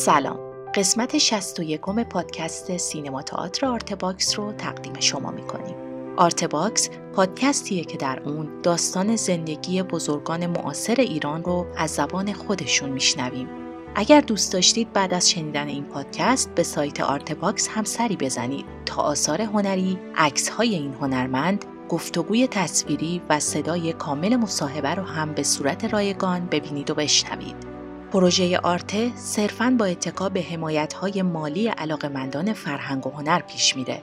سلام. قسمت 61 پادکست سینما تئاتر آرتباکس رو تقدیم شما می‌کنیم. آرتباکس پادکستیه که در اون داستان زندگی بزرگان معاصر ایران رو از زبان خودشون میشنویم. اگر دوست داشتید بعد از شنیدن این پادکست به سایت آرتباکس هم سری بزنید. تا آثار هنری، عکس های این هنرمند، گفتگوی تصویری و صدای کامل مصاحبه رو هم به صورت رایگان ببینید و بشنوید. پروژه آرته صرفاً با اتکا به های مالی علاقمندان فرهنگ و هنر پیش میره.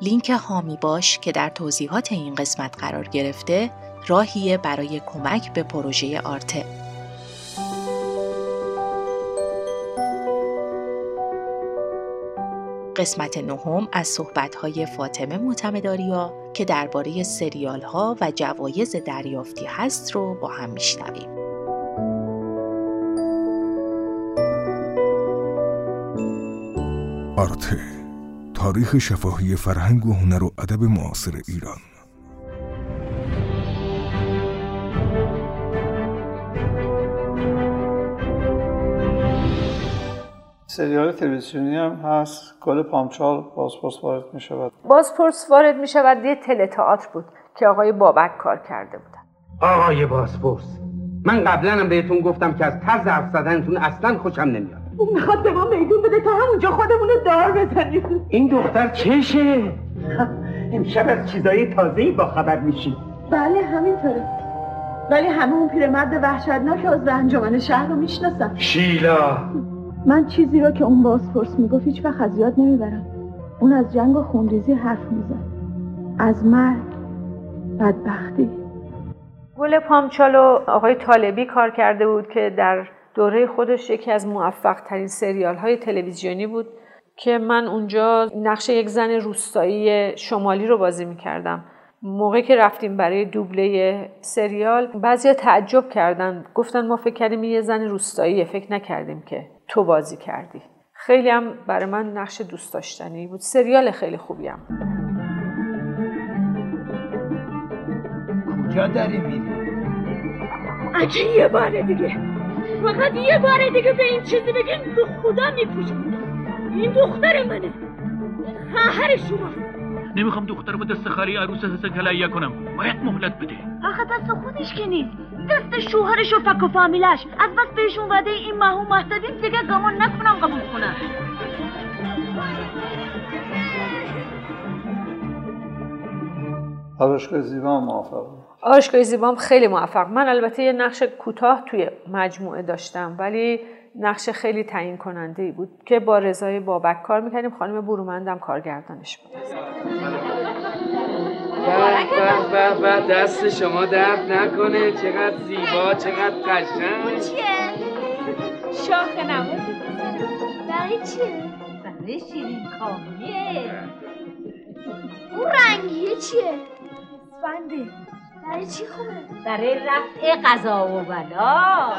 لینک هامی باش که در توضیحات این قسمت قرار گرفته راهیه برای کمک به پروژه آرته. قسمت نهم از صحبت‌های فاطمه معتمداریا که درباره سریال ها و جوایز دریافتی هست رو با هم میشنویم. آرته تاریخ شفاهی فرهنگ و هنر و ادب معاصر ایران. سریال تلویزیونی هم هست. گل پامچال بازپرس وارد می شود بازپرس وارد می شود یه تله بود که آقای بابک کار کرده بودن آقای بازپرس من قبلا هم بهتون گفتم که از طرز حرف زدنتون اصلا خوشم نمیاد. اون می‌خواد به ما میدون بده تا همونجا خودمون رو دار بزنیم. این دختر چشه؟ امشب از چیزای تازه‌ای با خبر میشی بله همینطوره. ولی همه اون پیرمرد وحشتناک از انجمن شهر رو می‌شناسم شیلا. من چیزی رو که اون بازپرس می‌گفت هیچ وقت از یاد نمی‌برم. اون از جنگ و خونریزی حرف می‌زد. از مرگ بدبختی. گل پامچالو آقای طالبی کار کرده بود که در دوره خودش یکی از موفق ترین سریال های تلویزیونی بود که من اونجا نقش یک زن روستایی شمالی رو بازی می‌کردم. موقعی که رفتیم برای دوبله سریال بعضی تعجب کردن. گفتن ما فکر کردیم یه زن روستاییه فکر نکردیم که تو بازی کردی. خیلی هم برای من نقش دوست داشتنی بود. سریال خیلی خوبی هم. کجا داری میری؟ اگه یه بار دیگه. فقط یه بار دیگه به این چیزی بگین به خدا میپوشم. این دختر منه. خواهر شما. نمی‌خوام دخترمو دست خری عروس حسن کلیه کنم. باید مهلت بده. آخه دست خودش که نیست. دست شوهرش و فک و فامیلش. از بس بهشون وعده این ماهو محتدیم دیگه گمان نکنم قبول کنم آرشگاه زیبا موافق آرشگاه زیبام خیلی موفق. من البته یه نقش کوتاه توی مجموعه داشتم ولی نقش خیلی تعیین کننده ای بود که با رضای بابک کار می‌کردیم. خانم برومندم کارگردانش بود. به به دست شما درد نکنه. چقدر زیبا چقدر قشنگ. چیه؟ شاخ نموز برای چیه؟ برای شیرین کامیه. اون رنگیه چیه؟ بنده برای چی خوبه؟ برای رفع قضا و بلا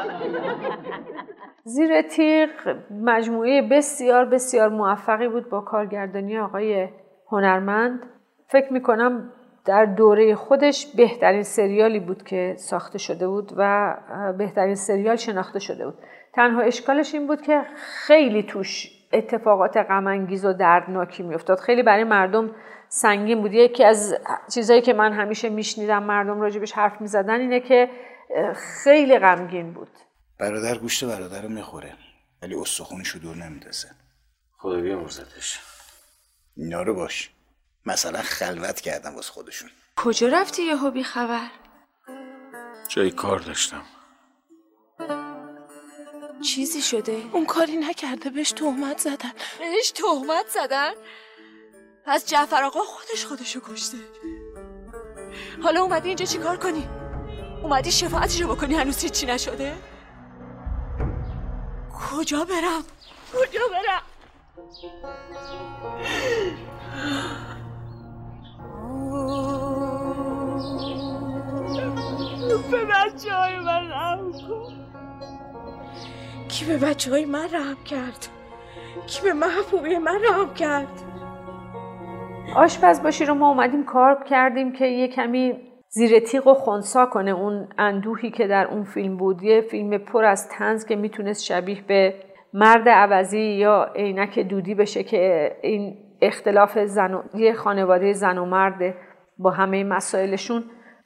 زیر تیغ مجموعه بسیار بسیار موفقی بود با کارگردانی آقای هنرمند. فکر می‌کنم در دوره خودش بهترین سریالی بود که ساخته شده بود و بهترین سریال شناخته شده بود. تنها اشکالش این بود که خیلی توش اتفاقات غمانگیز و دردناکی میافتاد. خیلی برای مردم سنگین بود. یکی از چیزهایی که من همیشه میشنیدم مردم راجبش حرف می‌زدن اینه که خیلی غمگین بود. برادر گوشت برادر رو می‌خوره ولی استخونشو دور نمیدازه خدا بیامرزتش اینا باش. مثلا خلوت کردم واسه خودشون. کجا رفتی یهو بی خبر جای کار داشتم. چیزی شده؟ اون کاری نکرده بهش تهمت زدن. بهش تهمت زدن؟ پس جعفر آقا خودش خودشو کشته. حالا اومدی اینجا چیکار کنی؟ اومدی شفاعتشو بکنی هنوز هیچی نشده؟ کجا برم؟ کجا برم؟ به بچه های من رحم کن. کی به بچه های من رحم کرد؟ کی به محبوبه من رحم کرد؟ آشپز باشی رو ما اومدیم کار کردیم که یه کمی زیر تیغ و خونسا کنه. اون اندوهی که در اون فیلم بود یه فیلم پر از تنز که می‌تونست شبیه به مرد عوضی یا عینک دودی بشه که این اختلاف زن و... یه خانواده زن و مرد با همه مسائلشون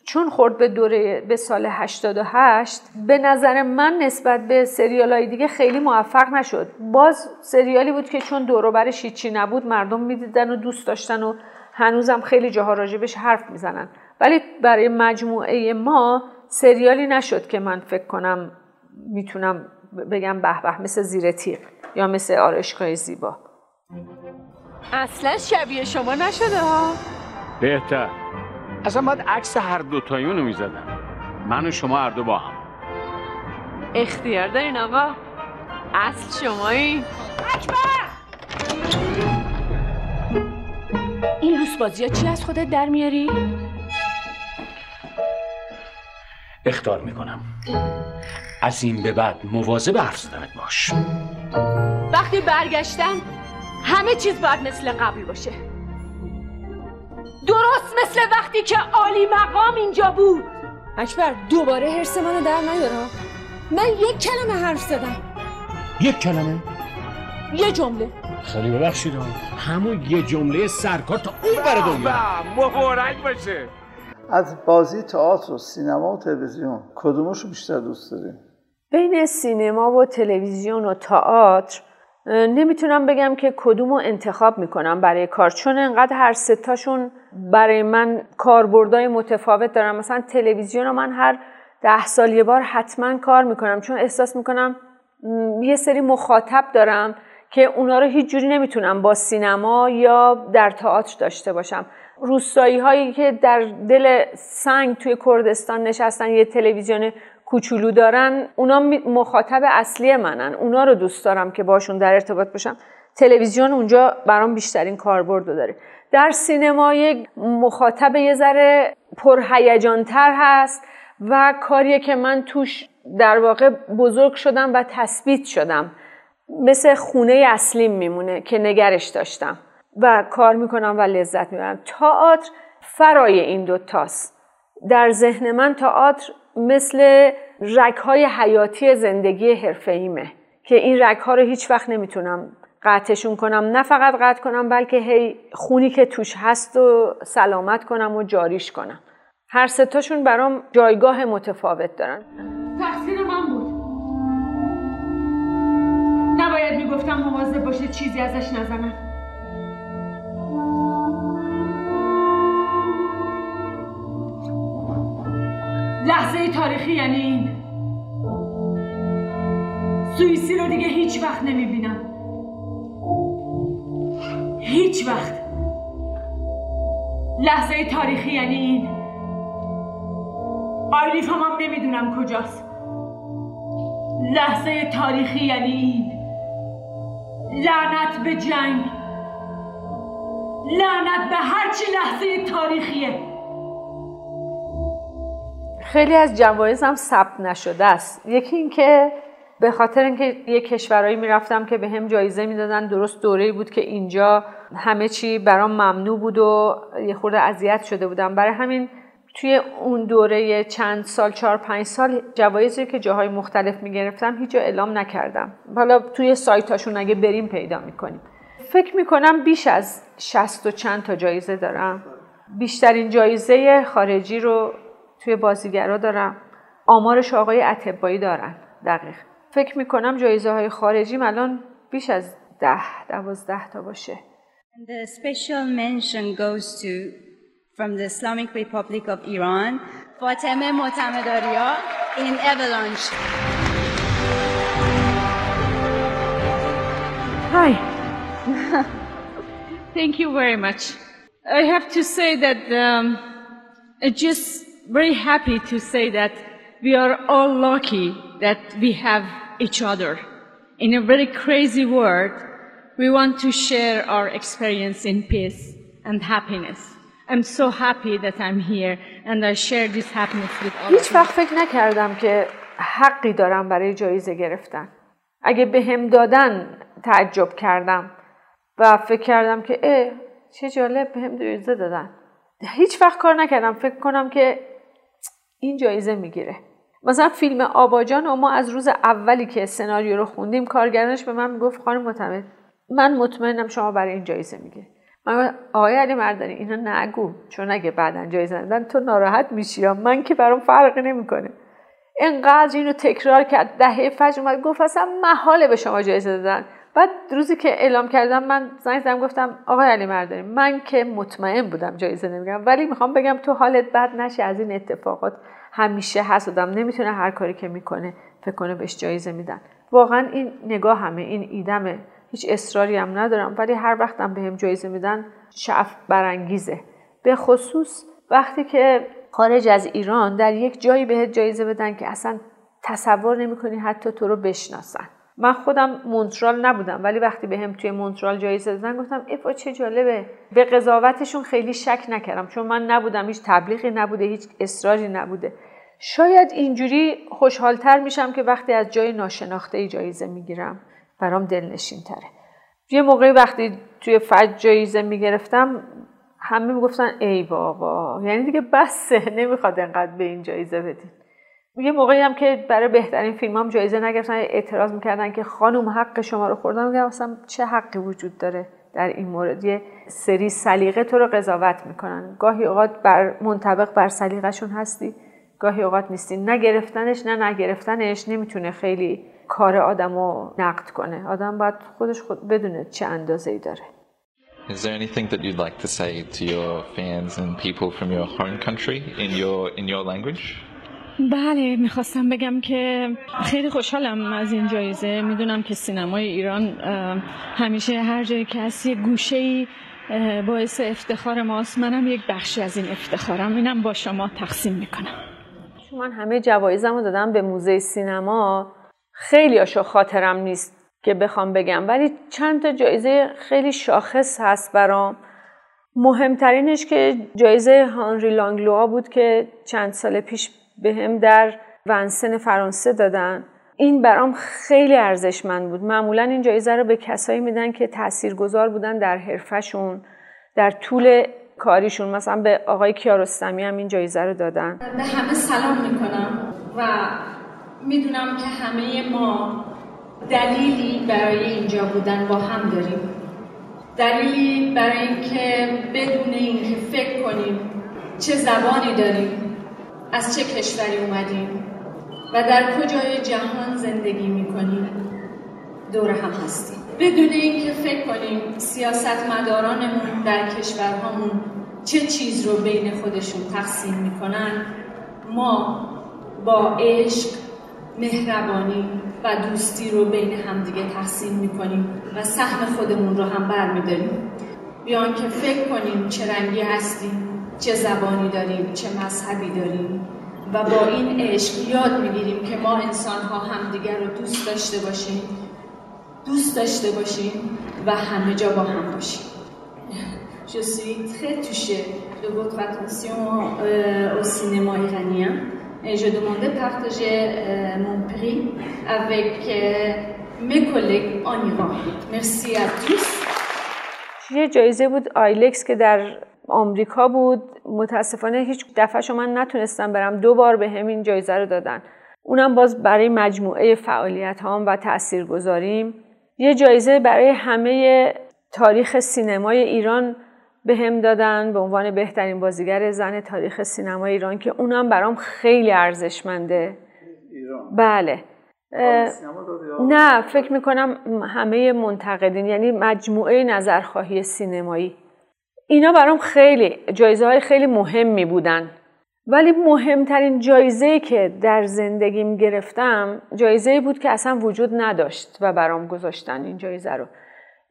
چون خورد به دوره به سال 88 به نظر من نسبت به سریال های دیگه خیلی موفق نشد. باز سریالی بود که چون دوروبرش هیچی نبود مردم می‌دیدن و دوست داشتن و هنوزم خیلی جاها راجبش حرف می‌زنن. ولی برای مجموعه ما سریالی نشد که من فکر کنم می‌تونم بگم به به مثل زیر تیغ یا مثل آرشگاه زیبا. اصلا شبیه شما نشده ها. بهتر. اصلا باید عکس هر دوتایونو می‌زدم. من و شما هر دو با هم. اختیار دارین آقا؟ اصل شمایی. اکبر! این لوس بازی ها چی از خودت در میاری؟ اختار می‌کنم. از این به بعد مواظب حرف زدنت باش. وقتی برگشتم همه چیز باید مثل قبل باشه. درست مثل وقتی که عالی مقام اینجا بود. اکبر دوباره حرس منو در نیارا من یک کلمه حرف زدم. یک کلمه؟ یه جمله. خیلی ببخشید همون یه جمله سرکار تا اون بر دنیا. مبارک باشه. از بازی تئاتر و سینما و تلویزیون کدومشو بیشتر دوست داری؟ بین سینما و تلویزیون و تئاتر نمی‌تونم بگم که کدومو انتخاب می‌کنم برای کار چون انقدر هر ستاشون برای من کاربردهای متفاوت دارم. مثلا تلویزیون رو من هر ده سال یه بار حتما کار می‌کنم. چون احساس می‌کنم یه سری مخاطب دارم که اونا رو هیچ جوری نمی‌تونم با سینما یا در تئاتر داشته باشم. روستایی هایی که در دل سنگ توی کردستان نشستن یه تلویزیون کوچولو دارن اونا مخاطب اصلی منن. اونا رو دوست دارم که باشون در ارتباط باشم. تلویزیون اونجا برام بیشترین کاربرد داره. در سینما یک مخاطب یه ذره پرهیجانتر هست و کاریه که من توش در واقع بزرگ شدم و تثبیت شدم. مثل خونه اصلیم میمونه که نگرش داشتم و کار می‌کنم و لذت می‌برم. تئاتر فرای این دوتاست در ذهن من تئاتر مثل رگهای حیاتی زندگی حرفه‌ایمه که این رگها رو هیچ وقت نمی‌تونم قطعشون کنم. نه فقط قطع کنم بلکه هی خونی که توش هست و سلامت کنم و جاریش کنم. هر ستاشون برام جایگاه متفاوت دارن. تقصیر من بود. نباید می‌گفتم مواظب باشه چیزی ازش نزنم. لحظه تاریخی یعنی این. سوئیسی رو دیگه هیچ وقت نمی‌بینم. هیچ وقت. لحظه تاریخی یعنی این. آیلیف هم, هم نمی‌دونم کجاست. لحظه تاریخی یعنی این. لعنت به جنگ. لعنت به هرچی لحظه تاریخیه. خیلی از جوایز هم ثبت نشده است. یکی اینکه به خاطر اینکه یه کشورهایی می‌رفتم که به هم جایزه می‌دادن درست دوره بود که اینجا همه چی برام ممنوع بود و یه خورده اذیت شده بودم. برای همین توی اون دوره چند سال چهار پنج سال جوایزی که جاهای مختلف می‌گرفتم هیچ جا اعلام نکردم. حالا توی سایتاشون اگه بریم پیدا می‌کنیم. فکر می‌کنم بیش از شست و چند تا جایزه دارم. بیشترین جایزه خارجی رو توی بازیگرا دارم. آمارش آقای اتبایی دارن. دقیق. فکر می‌کنم جایزه های خارجی الان بیش از ده دوازده تا باشه The special mention goes to from the Islamic Republic of Iran فاطمه معتمداریا in Avalanche Hi. Thank you very much. I have to say that um, I just very happy to say that we are all lucky that we have each other. In a very crazy world, we want to share our experience in peace and happiness. I'm so happy that I'm here and I share this happiness with all هیچ وقت فکر نکردم که حقی دارم برای جایزه گرفتن. اگه به هم دادن تعجب کردم و فکر کردم که اه چه جالب به هم جایزه دادن. هیچ وقت کار نکردم فکر کنم که این جایزه میگیره مثلا فیلم آباجان و ما از روز اولی که سناریو رو خوندیم کارگردانش به من می‌گفت خانم معتمد من مطمئنم شما برای این جایزه میگه من آقای علی مردانی اینا نگو چون اگه بعدا جایزه ندن تو ناراحت میشی من که برام فرقی نمی‌کنه. انقدر اینو تکرار کرد دهه فجر اومد گفت اصلا محاله به شما جایزه دادن. بعد روزی که اعلام کردم من زنگ زدم گفتم آقای علی مردانی من که مطمئن بودم جایزه نمیگم ولی می‌خوام بگم تو حالت بد نشه از این اتفاقات همیشه هست نمی‌تونه هر کاری که می‌کنه فکر کنه بهش جایزه میدن. واقعا این نگاه همه این ایدمه هیچ اصراری هم ندارم ولی هر وقتم بهم جایزه میدن شعف برانگیزه. به خصوص وقتی که خارج از ایران در یک جایی بهت جایزه بدن که اصلا تصور نمی‌کنی حتی تو رو بشناسن. من خودم مونترال نبودم ولی وقتی به هم توی مونترال جایزه دادن گفتم افا چه جالبه. به قضاوتشون خیلی شک نکردم چون من نبودم هیچ تبلیغی نبوده هیچ اصراری نبوده. شاید اینجوری خوشحالتر میشم که وقتی از جای ناشناخته ای جایزه می‌گیرم. برام دلنشین تره یه موقعی وقتی توی فج جایزه می‌گرفتم همه می‌گفتن ای بابا. یعنی دیگه بسه نمی‌خواد انقدر به این جایزه بدین. یه موقعی هم که برای بهترین فیلم هم جایزه نگرفتن اعتراض می‌کردن که خانم حق شما رو خوردن. میگم اصلا چه حقی وجود داره در این مورد؟ یه سری سلیقه تو رو قضاوت می‌کنن. گاهی اوقات بر منطبق بر سلیقهشون هستی گاهی اوقات نیستی. نگرفتنش نه نگرفتنش نمی‌تونه خیلی کار آدم رو نقد کنه. آدم باید خودش خود بدونه چه اندازه ای داره. Is there anything that you'd like to say to your fans and people from your home country in your in your language? بله می‌خواستم بگم که خیلی خوشحالم از این جایزه. می‌دونم که سینمای ایران همیشه هر هست یه گوشه ای باعث افتخار ماست. منم یک بخشی از این افتخارم. اینم با شما تقسیم می‌کنم. من همه جوایزم رو دادم به موزه سینما خیلی هاشو خاطرم نیست که بخوام بگم. ولی چند تا جایزه خیلی شاخص هست برام. مهمترینش که جایزه هانری لانگلوا بود که چند سال پیش به هم در ونسن فرانسه دادن. این برام خیلی ارزشمند بود. معمولا این جایزه رو به کسایی میدن که تاثیرگذار بودن در حرفشون در طول کاریشون. مثلا به آقای کیارستمی هم این جایزه رو دادن. به همه سلام می‌کنم و می‌دونم که همه ما دلیلی برای اینجا بودن با هم داریم. دلیلی برای اینکه بدون اینکه فکر کنیم چه زبانی داریم. از چه کشوری اومدیم و در کجای جهان زندگی می‌کنیم دور هم هستیم. بدون اینکه فکر کنیم سیاستمدارانمون در کشورهامون چه چیز رو بین خودشون تقسیم می‌کنن ما با عشق مهربانی و دوستی رو بین همدیگه تقسیم می‌کنیم و سهم خودمون رو هم برمیداریم. بیان که فکر کنیم چه رنگی هستیم. چه زبانی داریم چه مذهبی داریم و با این عشق یاد می‌گیریم که ما انسان ها همدیگر رو دوست داشته باشیم دوست داشته باشیم و همه جا با هم باشیم Je suis très touchée de votre attention euh, au cinéma iranien et je demandais de partager euh, mon prix avec euh, mes collègues en Iran. Merci à tous. یه جایزه بود آیلکس که در آمریکا بود. متاسفانه هیچ دفعه شما من نتونستم برم. دو بار به همین جایزه رو دادن. اونم باز برای مجموعه فعالیت هام و تأثیر گذاریم یه جایزه برای همه تاریخ سینمای ایران به هم دادن به عنوان بهترین بازیگر زن تاریخ سینمای ایران که اونم برام خیلی ارزشمنده. ایران. بله. نه فکر می‌کنم همه منتقدین یعنی مجموعه نظرخواهی سینمایی. اینا برام خیلی جایزه های خیلی مهمی بودن. ولی مهمترین جایزه که در زندگیم گرفتم جایزه بود که اصلا وجود نداشت و برام گذاشتن این جایزه رو.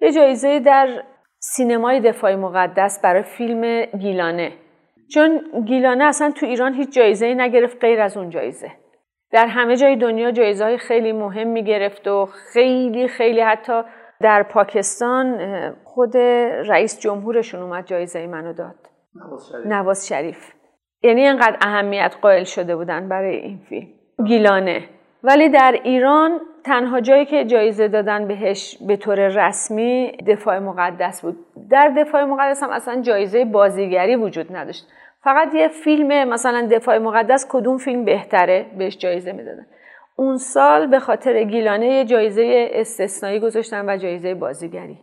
یه جایزه در سینمای دفاعی مقدس برای فیلم گیلانه. چون گیلانه اصلا تو ایران هیچ جایزه نگرفت غیر از اون جایزه. در همه جای دنیا جایزه های خیلی مهم می گرفت و خیلی خیلی حتی در پاکستان خود رئیس جمهورشون اومد جایزه منو داد. نواز شریف. نواز شریف. یعنی اینقدر اهمیت قائل شده بودن برای این فیلم. گیلانه. ولی در ایران تنها جایی که جایزه دادن بهش به طور رسمی دفاع مقدس بود. در دفاع مقدس هم اصلا جایزه بازیگری وجود نداشت. فقط یه فیلم مثلا دفاع مقدس کدوم فیلم بهتره بهش جایزه می‌دادن؟ اون سال به خاطر گیلانه یه جایزه استثنایی گذاشتن و جایزه بازیگری.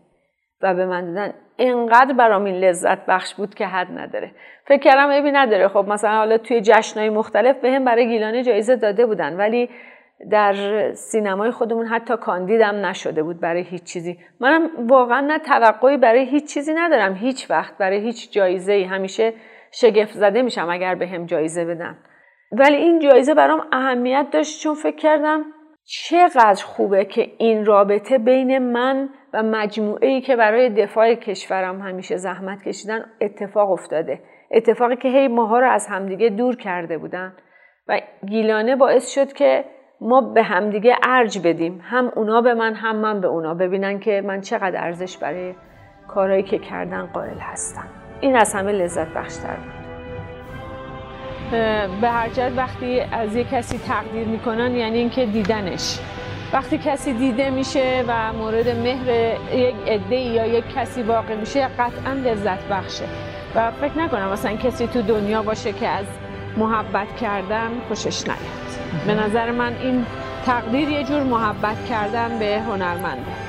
و به من دادن انقدر برام این لذت بخش بود که حد نداره. فکر کردم عیبی نداره. خب مثلا حالا توی جشنهای مختلف به هم برای گیلانه جایزه داده بودن ولی در سینمای خودمون حتی کاندیدم نشده بود برای هیچ چیزی. منم واقعا نه توقعی برای هیچ چیزی ندارم. هیچ وقت برای هیچ جایزه ای همیشه شگفت زده میشم اگر به هم جایزه بدن. ولی این جایزه برام اهمیت داشت چون فکر کردم چقدر خوبه که این رابطه بین من و مجموعه ای که برای دفاع کشورم همیشه زحمت کشیدن اتفاق افتاده. اتفاقی که هی ماها رو از همدیگه دور کرده بودن و گیلانه باعث شد که ما به همدیگه ارج بدیم. هم اونا به من هم من به اونا. ببینن که من چقدر ارزش برای کارهایی که کردن قائل هستم. این از همه لذت بخشتر به هر جهت وقتی از یک کسی تقدیر می‌کنن یعنی اینکه دیدنش. وقتی کسی دیده میشه و مورد مهر یک عده یا یک کسی واقع میشه قطعا لذت بخشه. و فکر نکنم مثلا کسی تو دنیا باشه که از محبت کردن خوشش نیاد. به نظر من این تقدیر یه جور محبت کردن به هنرمنده.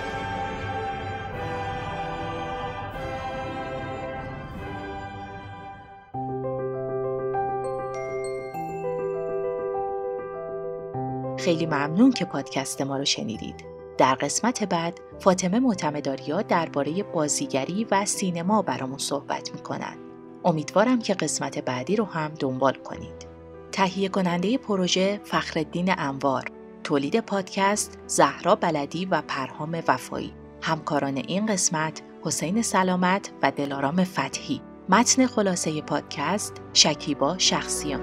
خیلی ممنون که پادکست ما رو شنیدید. در قسمت بعد فاطمه معتمداریا درباره بازیگری و سینما برامون صحبت می‌کنن. امیدوارم که قسمت بعدی رو هم دنبال کنید. تهیه کننده پروژه فخردین انوار، تولید پادکست زهرا بلدی و پرهام وفایی. همکاران این قسمت حسین سلامت و دلارام فتحی. متن خلاصه پادکست شکیبا شخصیان.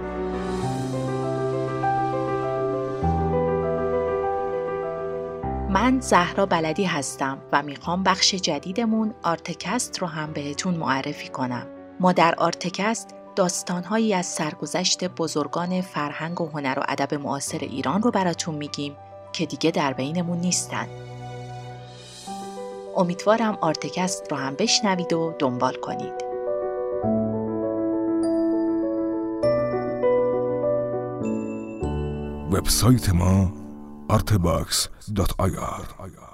من زهرا بلدی هستم و می‌خوام بخش جدیدمون آرتکست رو هم بهتون معرفی کنم. ما در آرتکست داستانهایی از سرگذشت بزرگان فرهنگ و هنر و ادب معاصر ایران رو براتون میگیم که دیگه در بینمون نیستن. امیدوارم آرتکست رو هم بشنوید و دنبال کنید. وبسایت ما artebox.ir.